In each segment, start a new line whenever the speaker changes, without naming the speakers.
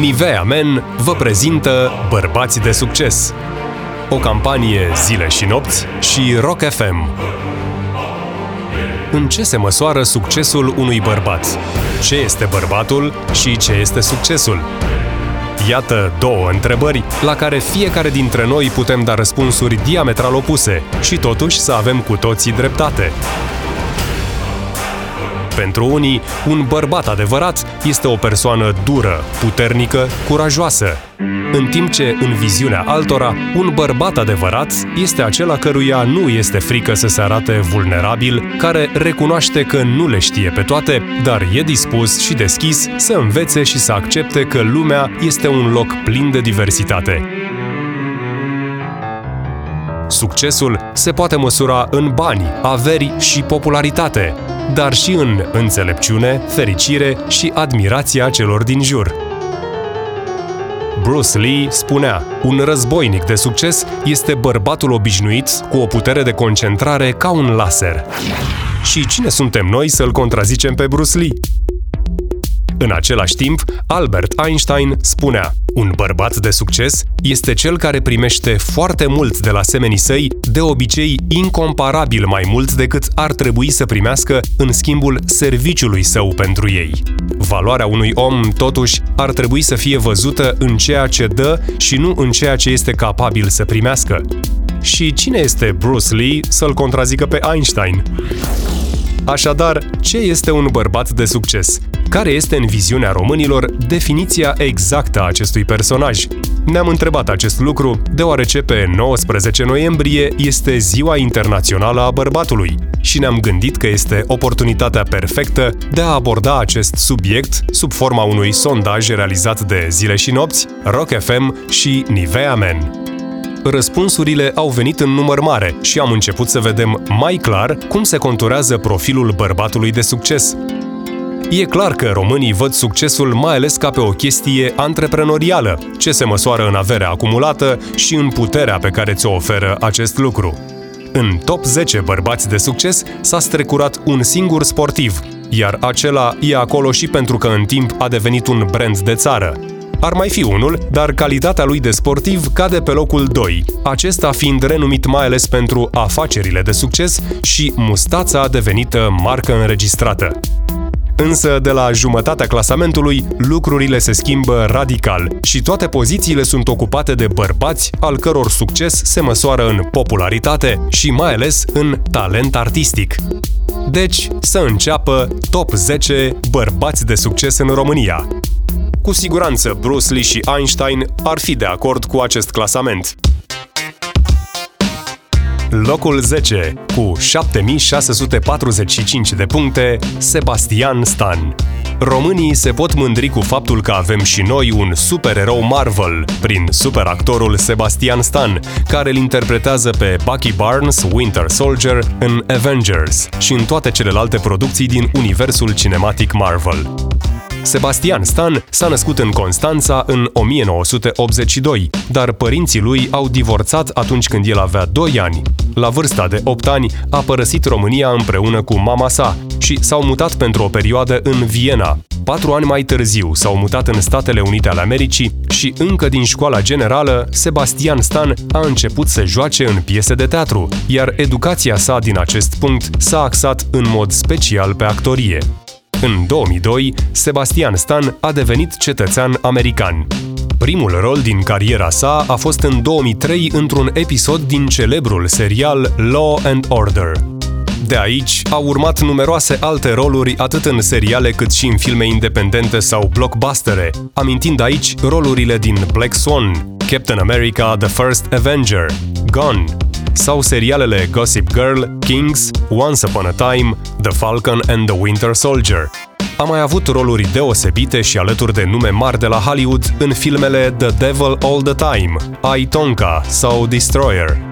Nivea Men vă prezintă Bărbați de succes. O campanie zile și nopți și Rock FM. În ce se măsoară succesul unui bărbat? Ce este bărbatul și ce este succesul? Iată două întrebări la care fiecare dintre noi putem da răspunsuri diametral opuse și totuși să avem cu toții dreptate. Pentru unii, un bărbat adevărat este o persoană dură, puternică, curajoasă, în timp ce, în viziunea altora, un bărbat adevărat este acela căruia nu este frică să se arate vulnerabil, care recunoaște că nu le știe pe toate, dar e dispus și deschis să învețe și să accepte că lumea este un loc plin de diversitate. Succesul se poate măsura în bani, averi și popularitate, dar și în înțelepciune, fericire și admirația celor din jur. Bruce Lee spunea, un războinic de succes este bărbatul obișnuit cu o putere de concentrare ca un laser. Și cine suntem noi să-l contrazicem pe Bruce Lee? În același timp, Albert Einstein spunea Un bărbat de succes este cel care primește foarte mult de la semenii săi, de obicei incomparabil mai mult decât ar trebui să primească în schimbul serviciului său pentru ei. Valoarea unui om, totuși, ar trebui să fie văzută în ceea ce dă și nu în ceea ce este capabil să primească. Și cine este Bruce Lee să-l contrazică pe Einstein? Așadar, ce este un bărbat de succes? Care este în viziunea românilor definiția exactă a acestui personaj? Ne-am întrebat acest lucru deoarece pe 19 noiembrie este Ziua Internațională a Bărbatului și ne-am gândit că este oportunitatea perfectă de a aborda acest subiect sub forma unui sondaj realizat de Zile și Nopți, Rock FM și Nivea Men răspunsurile au venit în număr mare și am început să vedem mai clar cum se conturează profilul bărbatului de succes. E clar că românii văd succesul mai ales ca pe o chestie antreprenorială, ce se măsoară în averea acumulată și în puterea pe care ți-o oferă acest lucru. În top 10 bărbați de succes s-a strecurat un singur sportiv, iar acela e acolo și pentru că în timp a devenit un brand de țară, ar mai fi unul, dar calitatea lui de sportiv cade pe locul 2, acesta fiind renumit mai ales pentru afacerile de succes și mustața devenită marcă înregistrată. Însă, de la jumătatea clasamentului, lucrurile se schimbă radical și toate pozițiile sunt ocupate de bărbați al căror succes se măsoară în popularitate și mai ales în talent artistic. Deci, să înceapă Top 10 bărbați de succes în România. Cu siguranță, Bruce Lee și Einstein ar fi de acord cu acest clasament. Locul 10, cu 7645 de puncte, Sebastian Stan. Românii se pot mândri cu faptul că avem și noi un supererou Marvel, prin superactorul Sebastian Stan, care îl interpretează pe Bucky Barnes, Winter Soldier, în Avengers și în toate celelalte producții din universul cinematic Marvel. Sebastian Stan s-a născut în Constanța în 1982, dar părinții lui au divorțat atunci când el avea 2 ani. La vârsta de 8 ani a părăsit România împreună cu mama sa și s-au mutat pentru o perioadă în Viena. Patru ani mai târziu s-au mutat în Statele Unite ale Americii și încă din școala generală, Sebastian Stan a început să joace în piese de teatru, iar educația sa din acest punct s-a axat în mod special pe actorie. În 2002, Sebastian Stan a devenit cetățean american. Primul rol din cariera sa a fost în 2003 într-un episod din celebrul serial Law and Order. De aici au urmat numeroase alte roluri atât în seriale cât și în filme independente sau blockbustere, amintind aici rolurile din Black Swan, Captain America The First Avenger, Gone, sau serialele Gossip Girl, Kings, Once Upon a Time, The Falcon and the Winter Soldier. A mai avut roluri deosebite și alături de nume mari de la Hollywood în filmele The Devil All the Time, I, Tonka sau Destroyer.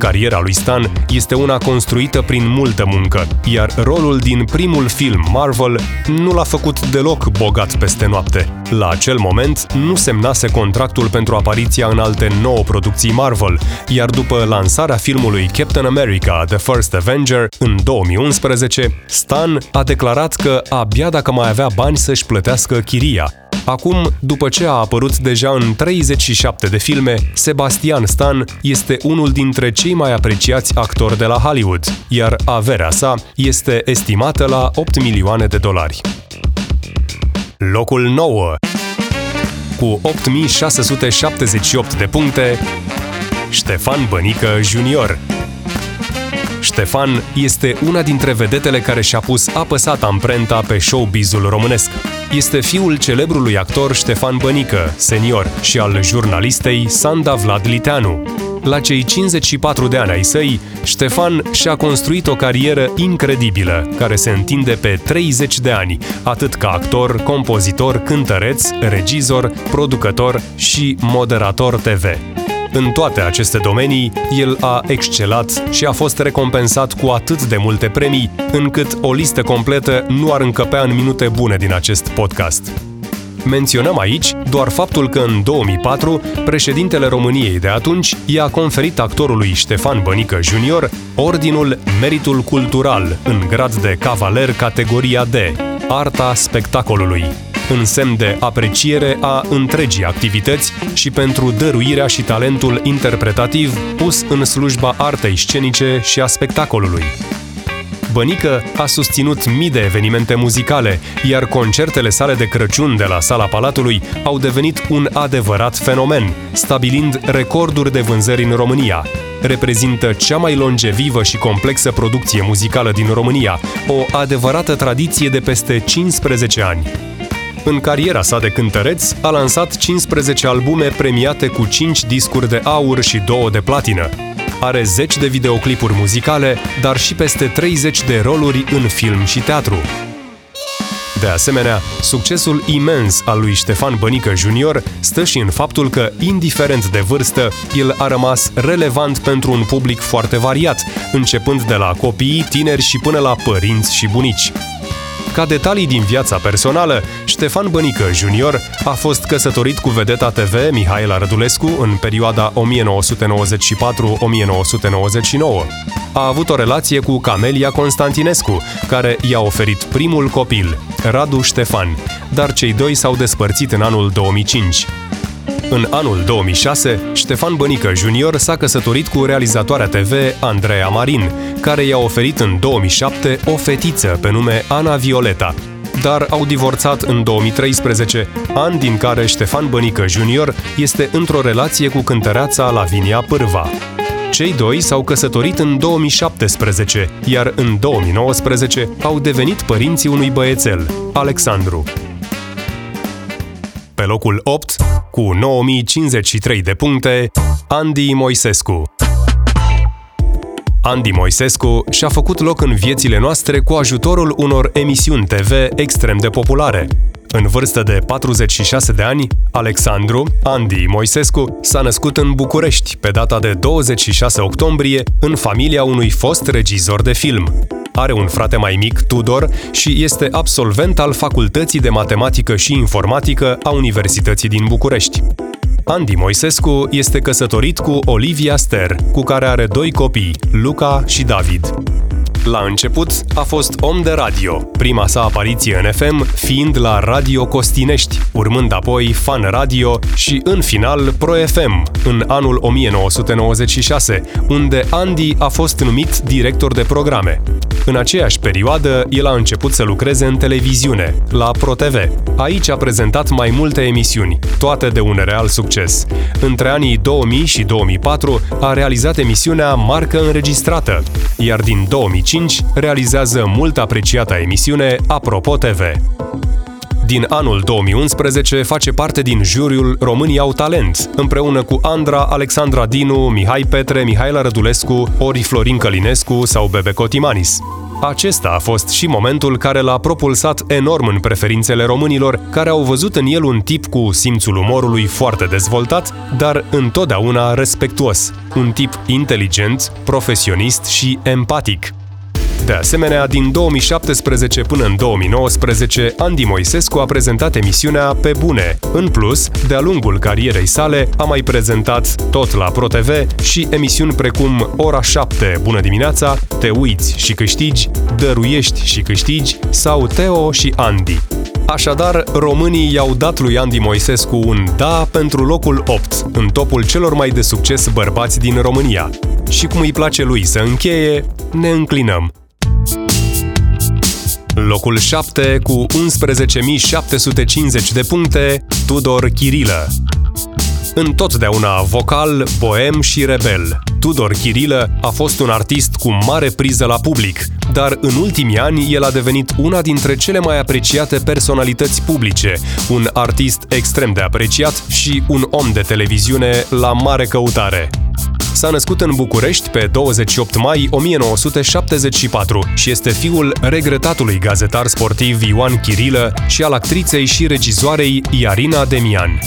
Cariera lui Stan este una construită prin multă muncă, iar rolul din primul film Marvel nu l-a făcut deloc bogat peste noapte. La acel moment nu semnase contractul pentru apariția în alte nouă producții Marvel, iar după lansarea filmului Captain America The First Avenger în 2011, Stan a declarat că abia dacă mai avea bani să-și plătească chiria, Acum, după ce a apărut deja în 37 de filme, Sebastian Stan este unul dintre cei mai apreciați actori de la Hollywood, iar averea sa este estimată la 8 milioane de dolari. Locul 9 Cu 8678 de puncte, Ștefan Bănică Junior Ștefan este una dintre vedetele care și-a pus apăsat amprenta pe showbizul românesc. Este fiul celebrului actor Ștefan Bănică, senior, și al jurnalistei Sanda Vlad Liteanu. La cei 54 de ani ai săi, Ștefan și-a construit o carieră incredibilă, care se întinde pe 30 de ani, atât ca actor, compozitor, cântăreț, regizor, producător și moderator TV. În toate aceste domenii, el a excelat și a fost recompensat cu atât de multe premii, încât o listă completă nu ar încăpea în minute bune din acest podcast. Menționăm aici doar faptul că în 2004, președintele României de atunci i-a conferit actorului Ștefan Bănică Junior ordinul Meritul Cultural în grad de cavaler categoria D, Arta Spectacolului, în semn de apreciere a întregii activități și pentru dăruirea și talentul interpretativ pus în slujba artei scenice și a spectacolului. Bănică a susținut mii de evenimente muzicale, iar concertele sale de Crăciun de la Sala Palatului au devenit un adevărat fenomen, stabilind recorduri de vânzări în România. Reprezintă cea mai longevivă și complexă producție muzicală din România, o adevărată tradiție de peste 15 ani. În cariera sa de cântăreț, a lansat 15 albume premiate cu 5 discuri de aur și 2 de platină. Are 10 de videoclipuri muzicale, dar și peste 30 de roluri în film și teatru. De asemenea, succesul imens al lui Ștefan Bănică Junior stă și în faptul că, indiferent de vârstă, el a rămas relevant pentru un public foarte variat, începând de la copii, tineri și până la părinți și bunici. Ca detalii din viața personală, Ștefan Bănică Junior a fost căsătorit cu vedeta TV Mihaela Rădulescu în perioada 1994-1999. A avut o relație cu Camelia Constantinescu, care i-a oferit primul copil, Radu Ștefan, dar cei doi s-au despărțit în anul 2005. În anul 2006, Ștefan Bănică Junior s-a căsătorit cu realizatoarea TV Andreea Marin, care i-a oferit în 2007 o fetiță pe nume Ana Violeta, dar au divorțat în 2013, an din care Ștefan Bănică Junior este într-o relație cu cântăreața Lavinia Pârva. Cei doi s-au căsătorit în 2017, iar în 2019 au devenit părinții unui băiețel, Alexandru. Pe locul 8, cu 9053 de puncte, Andy Moisescu. Andy Moisescu și-a făcut loc în viețile noastre cu ajutorul unor emisiuni TV extrem de populare. În vârstă de 46 de ani, Alexandru, Andy Moisescu, s-a născut în București pe data de 26 octombrie în familia unui fost regizor de film. Are un frate mai mic, Tudor, și este absolvent al Facultății de Matematică și Informatică a Universității din București. Andy Moisescu este căsătorit cu Olivia Ster, cu care are doi copii, Luca și David. La început a fost om de radio, prima sa apariție în FM fiind la Radio Costinești, urmând apoi Fan Radio și în final Pro FM în anul 1996, unde Andy a fost numit director de programe. În aceeași perioadă, el a început să lucreze în televiziune, la ProTV. Aici a prezentat mai multe emisiuni, toate de un real succes. Între anii 2000 și 2004 a realizat emisiunea Marcă Înregistrată, iar din 2005 realizează mult apreciata emisiune Apropo TV. Din anul 2011 face parte din juriul România au talent, împreună cu Andra, Alexandra Dinu, Mihai Petre, Mihaela Rădulescu, ori Florin Călinescu sau Bebe Cotimanis. Acesta a fost și momentul care l-a propulsat enorm în preferințele românilor, care au văzut în el un tip cu simțul umorului foarte dezvoltat, dar întotdeauna respectuos, un tip inteligent, profesionist și empatic. De asemenea, din 2017 până în 2019, Andy Moisescu a prezentat emisiunea Pe Bune. În plus, de-a lungul carierei sale, a mai prezentat, tot la ProTV, și emisiuni precum Ora 7, Bună dimineața, Te uiți și câștigi, Dăruiești și câștigi sau Teo și Andy. Așadar, românii i-au dat lui Andy Moisescu un da pentru locul 8 în topul celor mai de succes bărbați din România. Și cum îi place lui să încheie, ne înclinăm. Locul 7 cu 11.750 de puncte, Tudor Chirilă. Întotdeauna vocal, boem și rebel, Tudor Chirilă a fost un artist cu mare priză la public, dar în ultimii ani el a devenit una dintre cele mai apreciate personalități publice, un artist extrem de apreciat și un om de televiziune la mare căutare. S-a născut în București pe 28 mai 1974 și este fiul regretatului gazetar sportiv Ioan Chirilă și al actriței și regizoarei Iarina Demian.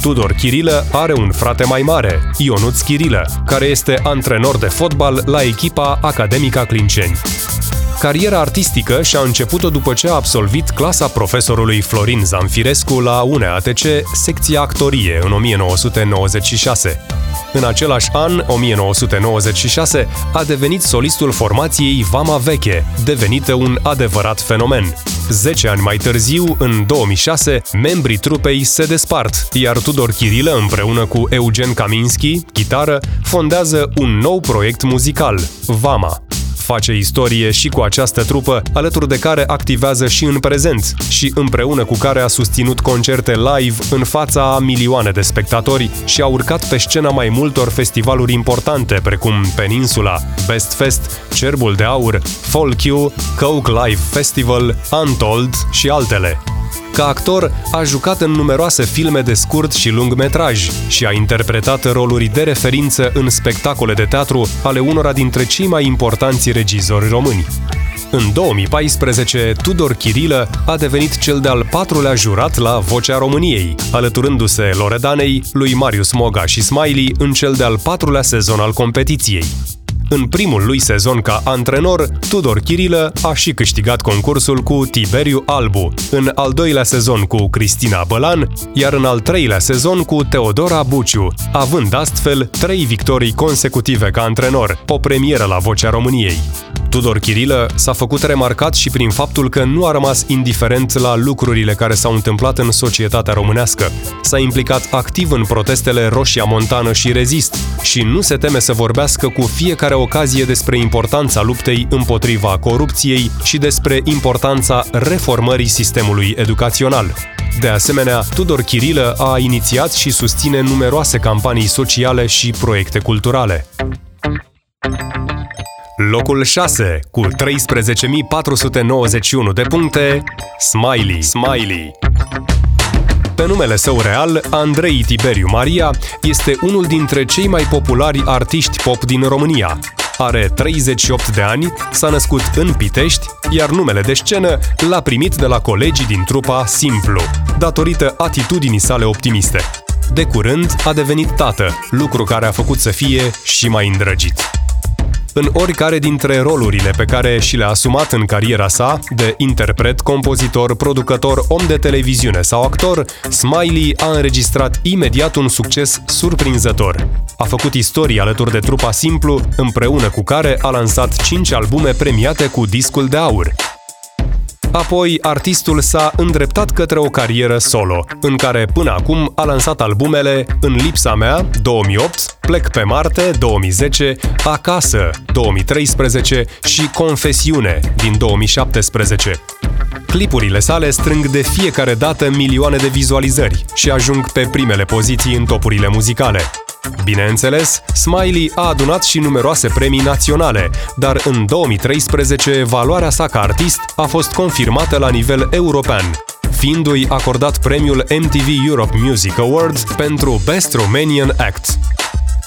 Tudor Chirilă are un frate mai mare, Ionuț Chirilă, care este antrenor de fotbal la echipa Academica Clinceni. Cariera artistică și-a început-o după ce a absolvit clasa profesorului Florin Zanfirescu la UNEATC, secția actorie, în 1996. În același an, 1996, a devenit solistul formației Vama Veche, devenită un adevărat fenomen. Zece ani mai târziu, în 2006, membrii trupei se despart, iar Tudor Chirilă, împreună cu Eugen Kaminski, chitară, fondează un nou proiect muzical, Vama face istorie și cu această trupă, alături de care activează și în prezent și împreună cu care a susținut concerte live în fața a milioane de spectatori și a urcat pe scena mai multor festivaluri importante precum Peninsula, Best Fest, Cerbul de Aur, Folk You, Coke Live Festival, Untold și altele. Ca actor, a jucat în numeroase filme de scurt și lung metraj și a interpretat roluri de referință în spectacole de teatru ale unora dintre cei mai importanți regizori români. În 2014, Tudor Chirilă a devenit cel de-al patrulea jurat la Vocea României, alăturându-se Loredanei, lui Marius Moga și Smiley în cel de-al patrulea sezon al competiției. În primul lui sezon ca antrenor, Tudor Chirilă a și câștigat concursul cu Tiberiu Albu, în al doilea sezon cu Cristina Bălan, iar în al treilea sezon cu Teodora Buciu, având astfel trei victorii consecutive ca antrenor, o premieră la Vocea României. Tudor Chirilă s-a făcut remarcat și prin faptul că nu a rămas indiferent la lucrurile care s-au întâmplat în societatea românească. S-a implicat activ în protestele Roșia Montană și Rezist și nu se teme să vorbească cu fiecare ocazie despre importanța luptei împotriva corupției și despre importanța reformării sistemului educațional. De asemenea, Tudor Chirilă a inițiat și susține numeroase campanii sociale și proiecte culturale. Locul 6, cu 13.491 de puncte, Smiley. Smiley. Pe numele său real, Andrei Tiberiu Maria este unul dintre cei mai populari artiști pop din România. Are 38 de ani, s-a născut în Pitești, iar numele de scenă l-a primit de la colegii din trupa Simplu, datorită atitudinii sale optimiste. De curând a devenit tată, lucru care a făcut să fie și mai îndrăgit. În oricare dintre rolurile pe care și le-a asumat în cariera sa, de interpret, compozitor, producător, om de televiziune sau actor, Smiley a înregistrat imediat un succes surprinzător. A făcut istorie alături de trupa Simplu, împreună cu care a lansat 5 albume premiate cu discul de aur, Apoi, artistul s-a îndreptat către o carieră solo, în care până acum a lansat albumele În lipsa mea, 2008, Plec pe Marte, 2010, Acasă, 2013 și Confesiune, din 2017. Clipurile sale strâng de fiecare dată milioane de vizualizări și ajung pe primele poziții în topurile muzicale. Bineînțeles, Smiley a adunat și numeroase premii naționale, dar în 2013 valoarea sa ca artist a fost confirmată la nivel european, fiindu-i acordat premiul MTV Europe Music Award pentru Best Romanian Act.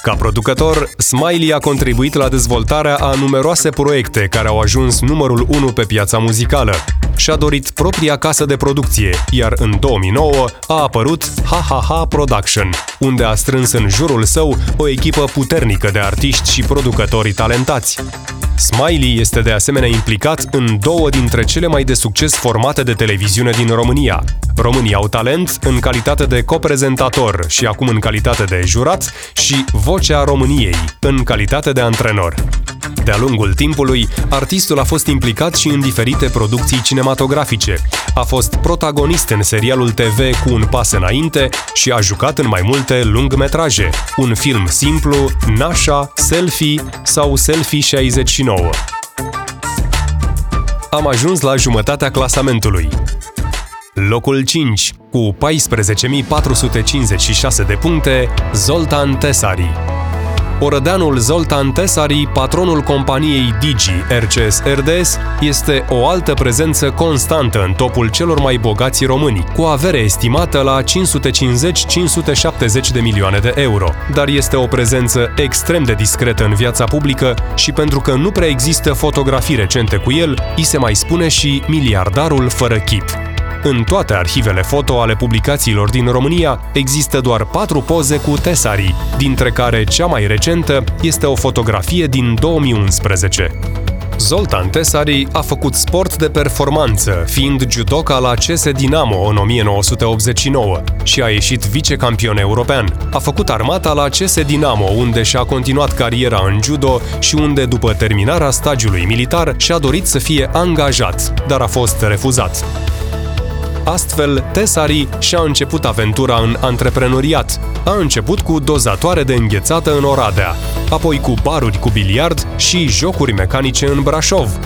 Ca producător, Smiley a contribuit la dezvoltarea a numeroase proiecte care au ajuns numărul 1 pe piața muzicală. Și-a dorit propria casă de producție, iar în 2009 a apărut HaHaHa Production, unde a strâns în jurul său o echipă puternică de artiști și producători talentați. Smiley este de asemenea implicat în două dintre cele mai de succes formate de televiziune din România. România au talent în calitate de coprezentator și acum în calitate de jurat și Vocea României în calitate de antrenor. De-a lungul timpului, artistul a fost implicat și în diferite producții cinematografice. A fost protagonist în serialul TV cu un pas înainte și a jucat în mai multe lungmetraje, un film simplu, Nașa, Selfie sau Selfie 69. Am ajuns la jumătatea clasamentului. Locul 5, cu 14.456 de puncte, Zoltan Tesari. Orădeanul Zoltan Tesari, patronul companiei Digi RCS RDS, este o altă prezență constantă în topul celor mai bogați români, cu avere estimată la 550-570 de milioane de euro. Dar este o prezență extrem de discretă în viața publică și pentru că nu prea există fotografii recente cu el, îi se mai spune și miliardarul fără chip. În toate arhivele foto ale publicațiilor din România există doar patru poze cu Tesari, dintre care cea mai recentă este o fotografie din 2011. Zoltan Tesari a făcut sport de performanță, fiind judoca la CS Dinamo în 1989 și a ieșit vicecampion european. A făcut armata la CS Dinamo, unde și-a continuat cariera în judo și unde, după terminarea stagiului militar, și-a dorit să fie angajat, dar a fost refuzat. Astfel, Tesari și-a început aventura în antreprenoriat. A început cu dozatoare de înghețată în Oradea, apoi cu baruri cu biliard și jocuri mecanice în Brașov.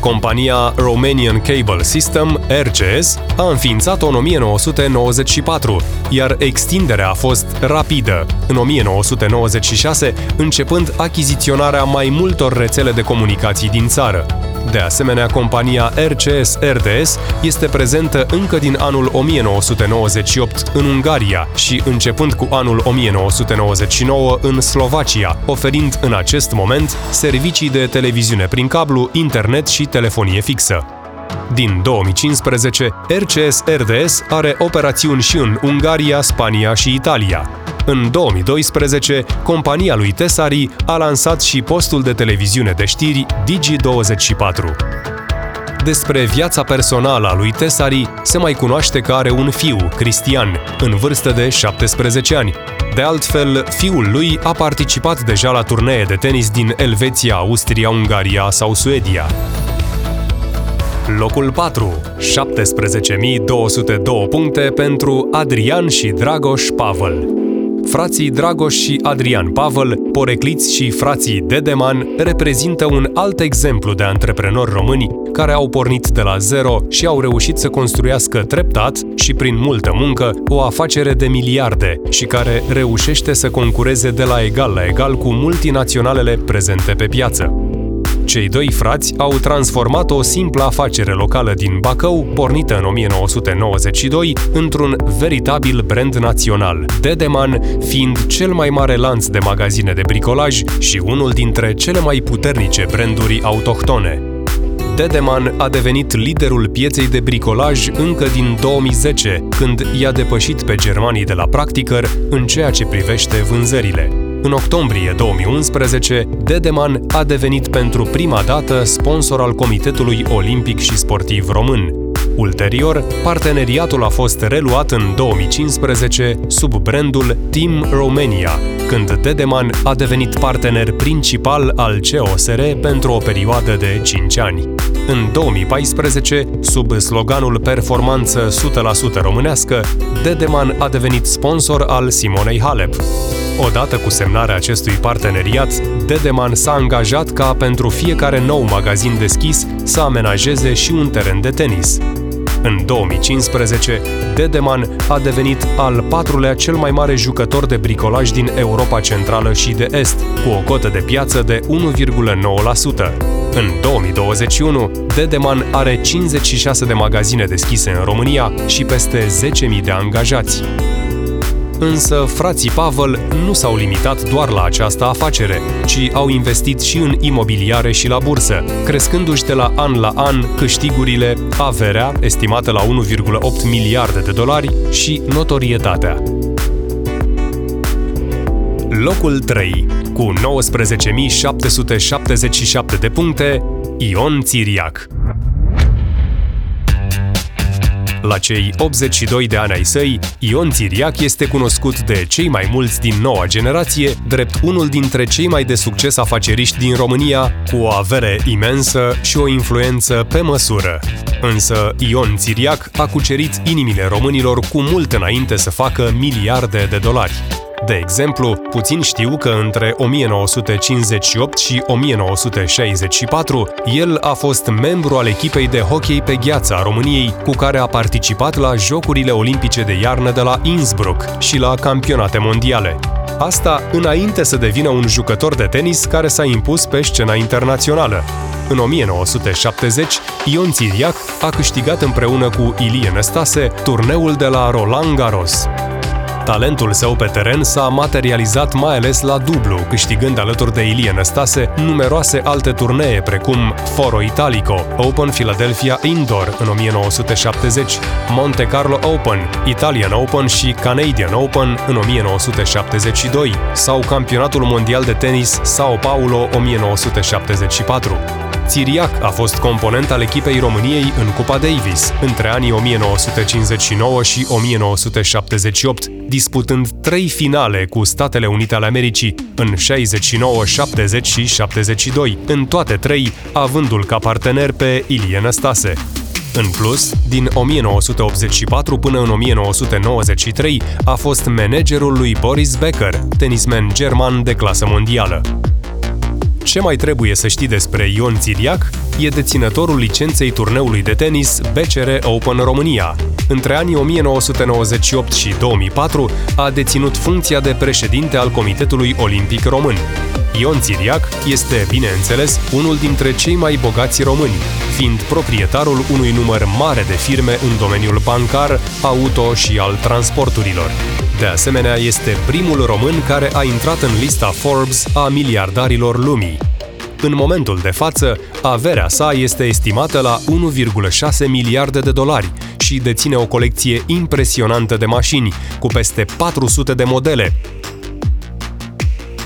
Compania Romanian Cable System, RCS, a înființat-o în 1994, iar extinderea a fost rapidă, în 1996, începând achiziționarea mai multor rețele de comunicații din țară. De asemenea, compania RCS RDS este prezentă încă din anul 1998 în Ungaria și începând cu anul 1999 în Slovacia, oferind în acest moment servicii de televiziune prin cablu, internet și telefonie fixă. Din 2015, RCS RDS are operațiuni și în Ungaria, Spania și Italia. În 2012, compania lui Tesari a lansat și postul de televiziune de știri Digi24. Despre viața personală a lui Tesari se mai cunoaște că are un fiu, Cristian, în vârstă de 17 ani. De altfel, fiul lui a participat deja la turnee de tenis din Elveția, Austria, Ungaria sau Suedia. Locul 4, 17.202 puncte pentru Adrian și Dragoș Pavel. Frații Dragoș și Adrian Pavel, porecliți și frații Dedeman, reprezintă un alt exemplu de antreprenori români care au pornit de la zero și au reușit să construiască treptat și prin multă muncă o afacere de miliarde și care reușește să concureze de la egal la egal cu multinaționalele prezente pe piață. Cei doi frați au transformat o simplă afacere locală din Bacău, pornită în 1992, într-un veritabil brand național, Dedeman fiind cel mai mare lanț de magazine de bricolaj și unul dintre cele mai puternice branduri autohtone. Dedeman a devenit liderul pieței de bricolaj încă din 2010, când i-a depășit pe germanii de la Practicăr în ceea ce privește vânzările. În octombrie 2011, Dedeman a devenit pentru prima dată sponsor al Comitetului Olimpic și Sportiv Român. Ulterior, parteneriatul a fost reluat în 2015 sub brandul Team Romania, când Dedeman a devenit partener principal al COSR pentru o perioadă de 5 ani. În 2014, sub sloganul Performanță 100% românească, Dedeman a devenit sponsor al Simonei Halep. Odată cu semnarea acestui parteneriat, Dedeman s-a angajat ca pentru fiecare nou magazin deschis să amenajeze și un teren de tenis. În 2015, Dedeman a devenit al patrulea cel mai mare jucător de bricolaj din Europa Centrală și de Est, cu o cotă de piață de 1,9%. În 2021, Dedeman are 56 de magazine deschise în România și peste 10.000 de angajați. Însă frații Pavel nu s-au limitat doar la această afacere, ci au investit și în imobiliare și la bursă, crescându-și de la an la an câștigurile, averea, estimată la 1,8 miliarde de dolari, și notorietatea. Locul 3, cu 19.777 de puncte, Ion Țiriac. La cei 82 de ani ai săi, Ion Țiriac este cunoscut de cei mai mulți din noua generație, drept unul dintre cei mai de succes afaceriști din România, cu o avere imensă și o influență pe măsură. Însă Ion Țiriac a cucerit inimile românilor cu mult înainte să facă miliarde de dolari. De exemplu, puțin știu că între 1958 și 1964 el a fost membru al echipei de hockey pe gheață a României, cu care a participat la Jocurile Olimpice de iarnă de la Innsbruck și la campionate mondiale. Asta înainte să devină un jucător de tenis care s-a impus pe scena internațională. În 1970, Ion Țiriac a câștigat împreună cu Ilie Năstase turneul de la Roland Garros. Talentul său pe teren s-a materializat mai ales la dublu, câștigând alături de Ilie Năstase numeroase alte turnee, precum Foro Italico, Open Philadelphia Indoor în 1970, Monte Carlo Open, Italian Open și Canadian Open în 1972 sau Campionatul Mondial de Tenis Sao Paulo 1974. Țiriac a fost component al echipei României în Cupa Davis între anii 1959 și 1978, disputând trei finale cu Statele Unite ale Americii în 69, 70 și 72, în toate trei avându-l ca partener pe Ilie Năstase. În plus, din 1984 până în 1993 a fost managerul lui Boris Becker, tenismen german de clasă mondială. Ce mai trebuie să știi despre Ion Țiriac? E deținătorul licenței turneului de tenis BCR Open România. Între anii 1998 și 2004 a deținut funcția de președinte al Comitetului Olimpic Român. Ion Țiriac este, bineînțeles, unul dintre cei mai bogați români, fiind proprietarul unui număr mare de firme în domeniul bancar, auto și al transporturilor. De asemenea, este primul român care a intrat în lista Forbes a miliardarilor lumii. În momentul de față, averea sa este estimată la 1,6 miliarde de dolari și deține o colecție impresionantă de mașini, cu peste 400 de modele,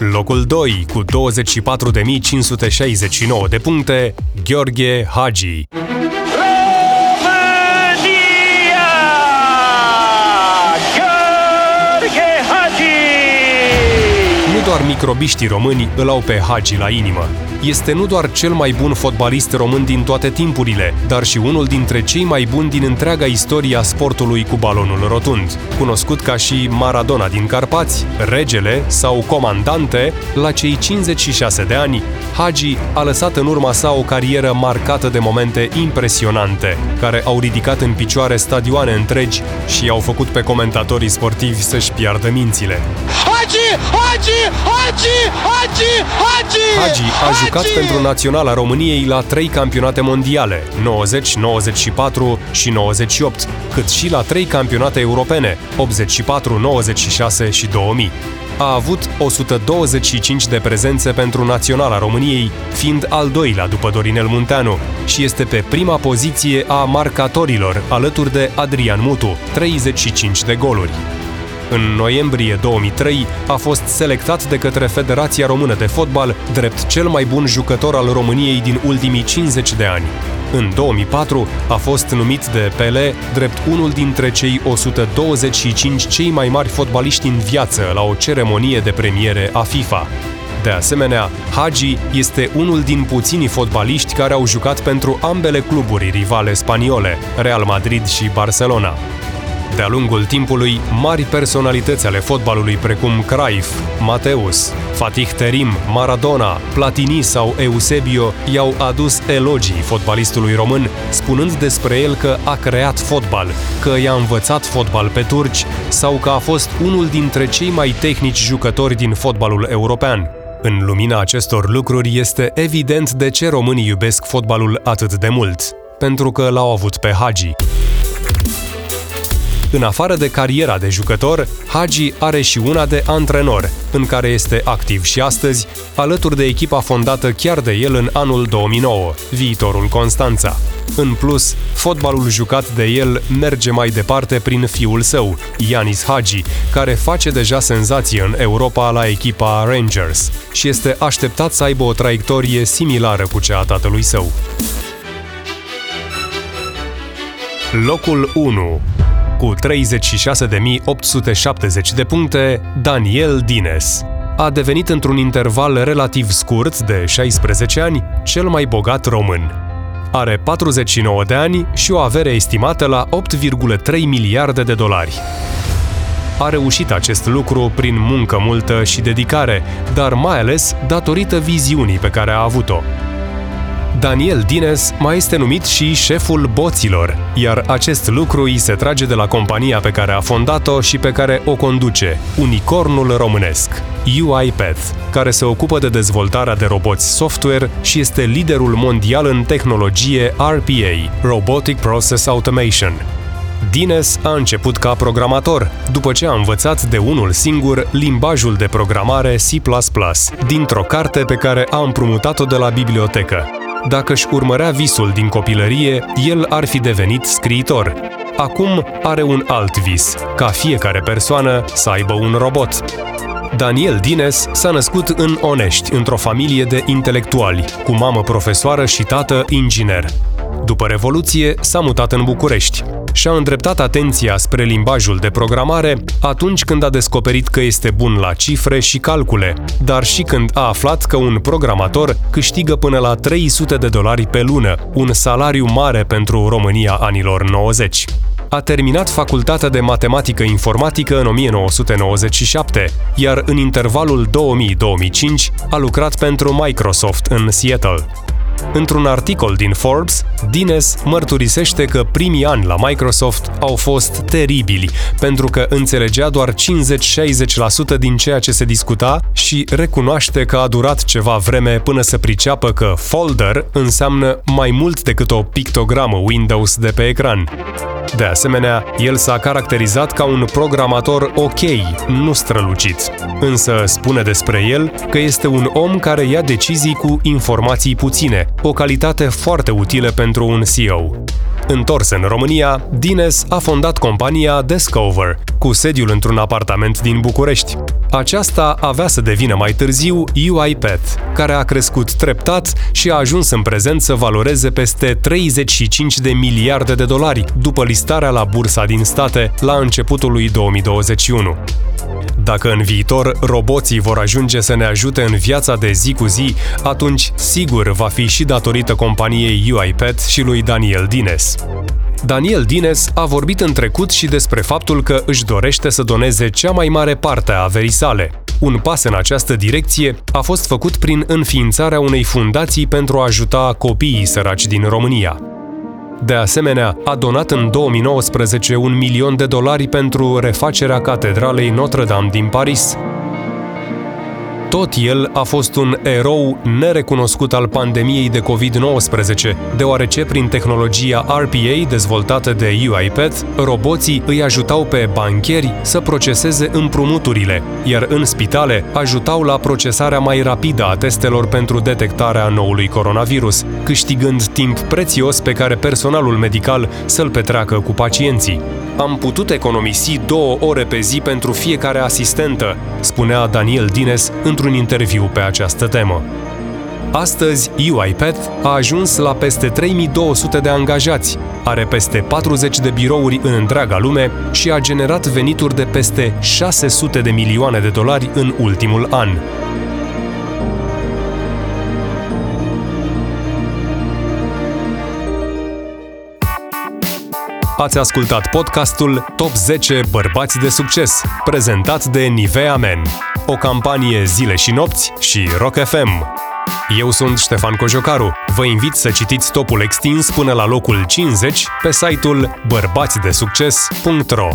Locul 2, cu 24.569 de puncte, Gheorghe Hagi. doar microbiștii români îl au pe Hagi la inimă. Este nu doar cel mai bun fotbalist român din toate timpurile, dar și unul dintre cei mai buni din întreaga istorie a sportului cu balonul rotund. Cunoscut ca și Maradona din Carpați, regele sau comandante, la cei 56 de ani, Hagi a lăsat în urma sa o carieră marcată de momente impresionante, care au ridicat în picioare stadioane întregi și i-au făcut pe comentatorii sportivi să-și piardă mințile. Hagi! Hagi! Hagi! Hagi! Hagi! Hagi a jucat Hagi! pentru Naționala României la trei campionate mondiale, 90, 94 și 98, cât și la trei campionate europene, 84, 96 și 2000 a avut 125 de prezențe pentru Naționala României, fiind al doilea după Dorinel Munteanu și este pe prima poziție a marcatorilor, alături de Adrian Mutu, 35 de goluri. În noiembrie 2003 a fost selectat de către Federația Română de Fotbal drept cel mai bun jucător al României din ultimii 50 de ani. În 2004 a fost numit de Pele drept unul dintre cei 125 cei mai mari fotbaliști în viață la o ceremonie de premiere a FIFA. De asemenea, Hagi este unul din puținii fotbaliști care au jucat pentru ambele cluburi rivale spaniole, Real Madrid și Barcelona. De-a lungul timpului, mari personalități ale fotbalului precum Cruyff, Mateus, Fatih Terim, Maradona, Platini sau Eusebio i-au adus elogii fotbalistului român, spunând despre el că a creat fotbal, că i-a învățat fotbal pe turci sau că a fost unul dintre cei mai tehnici jucători din fotbalul european. În lumina acestor lucruri este evident de ce românii iubesc fotbalul atât de mult, pentru că l-au avut pe Hagi. În afară de cariera de jucător, Hagi are și una de antrenor, în care este activ și astăzi, alături de echipa fondată chiar de el în anul 2009, viitorul Constanța. În plus, fotbalul jucat de el merge mai departe prin fiul său, Yanis Hagi, care face deja senzație în Europa la echipa Rangers și este așteptat să aibă o traiectorie similară cu cea a tatălui său. Locul 1 Cu 36.870 de puncte, Daniel Dines a devenit într-un interval relativ scurt de 16 ani cel mai bogat român. Are 49 de ani și o avere estimată la 8,3 miliarde de dolari. A reușit acest lucru prin muncă multă și dedicare, dar mai ales datorită viziunii pe care a avut-o. Daniel Dines mai este numit și șeful boților, iar acest lucru îi se trage de la compania pe care a fondat-o și pe care o conduce, Unicornul Românesc, UiPath, care se ocupă de dezvoltarea de roboți software și este liderul mondial în tehnologie RPA, Robotic Process Automation, Dines a început ca programator, după ce a învățat de unul singur limbajul de programare C++, dintr-o carte pe care a împrumutat-o de la bibliotecă. Dacă își urmărea visul din copilărie, el ar fi devenit scriitor. Acum are un alt vis, ca fiecare persoană să aibă un robot. Daniel Dines s-a născut în Onești, într-o familie de intelectuali, cu mamă profesoară și tată inginer. După Revoluție, s-a mutat în București și-a îndreptat atenția spre limbajul de programare atunci când a descoperit că este bun la cifre și calcule, dar și când a aflat că un programator câștigă până la 300 de dolari pe lună, un salariu mare pentru România anilor 90 a terminat facultatea de matematică informatică în 1997, iar în intervalul 2000-2005 a lucrat pentru Microsoft în Seattle. Într-un articol din Forbes, Dines mărturisește că primii ani la Microsoft au fost teribili, pentru că înțelegea doar 50-60% din ceea ce se discuta și recunoaște că a durat ceva vreme până să priceapă că folder înseamnă mai mult decât o pictogramă Windows de pe ecran. De asemenea, el s-a caracterizat ca un programator ok, nu strălucit. Însă spune despre el că este un om care ia decizii cu informații puține, o calitate foarte utilă pentru un CEO. Întors în România, Dines a fondat compania Discover, cu sediul într-un apartament din București. Aceasta avea să devină mai târziu UiPath, care a crescut treptat și a ajuns în prezent să valoreze peste 35 de miliarde de dolari după listarea la bursa din state la începutul lui 2021. Dacă în viitor roboții vor ajunge să ne ajute în viața de zi cu zi, atunci sigur va fi și datorită companiei UiPath și lui Daniel Dines. Daniel Dines a vorbit în trecut și despre faptul că își dorește să doneze cea mai mare parte a averii sale. Un pas în această direcție a fost făcut prin înființarea unei fundații pentru a ajuta copiii săraci din România. De asemenea, a donat în 2019 un milion de dolari pentru refacerea catedralei Notre-Dame din Paris, tot el a fost un erou nerecunoscut al pandemiei de COVID-19, deoarece prin tehnologia RPA dezvoltată de UiPath, roboții îi ajutau pe bancheri să proceseze împrumuturile, iar în spitale ajutau la procesarea mai rapidă a testelor pentru detectarea noului coronavirus, câștigând timp prețios pe care personalul medical să-l petreacă cu pacienții. Am putut economisi două ore pe zi pentru fiecare asistentă, spunea Daniel Dines într-un interviu pe această temă. Astăzi, UiPath a ajuns la peste 3200 de angajați, are peste 40 de birouri în întreaga lume și a generat venituri de peste 600 de milioane de dolari în ultimul an. Ați ascultat podcastul Top 10 Bărbați de Succes, prezentat de Nivea Men, o campanie zile și nopți și Rock FM. Eu sunt Ștefan Cojocaru. Vă invit să citiți topul extins până la locul 50 pe site-ul bărbațidesucces.ro.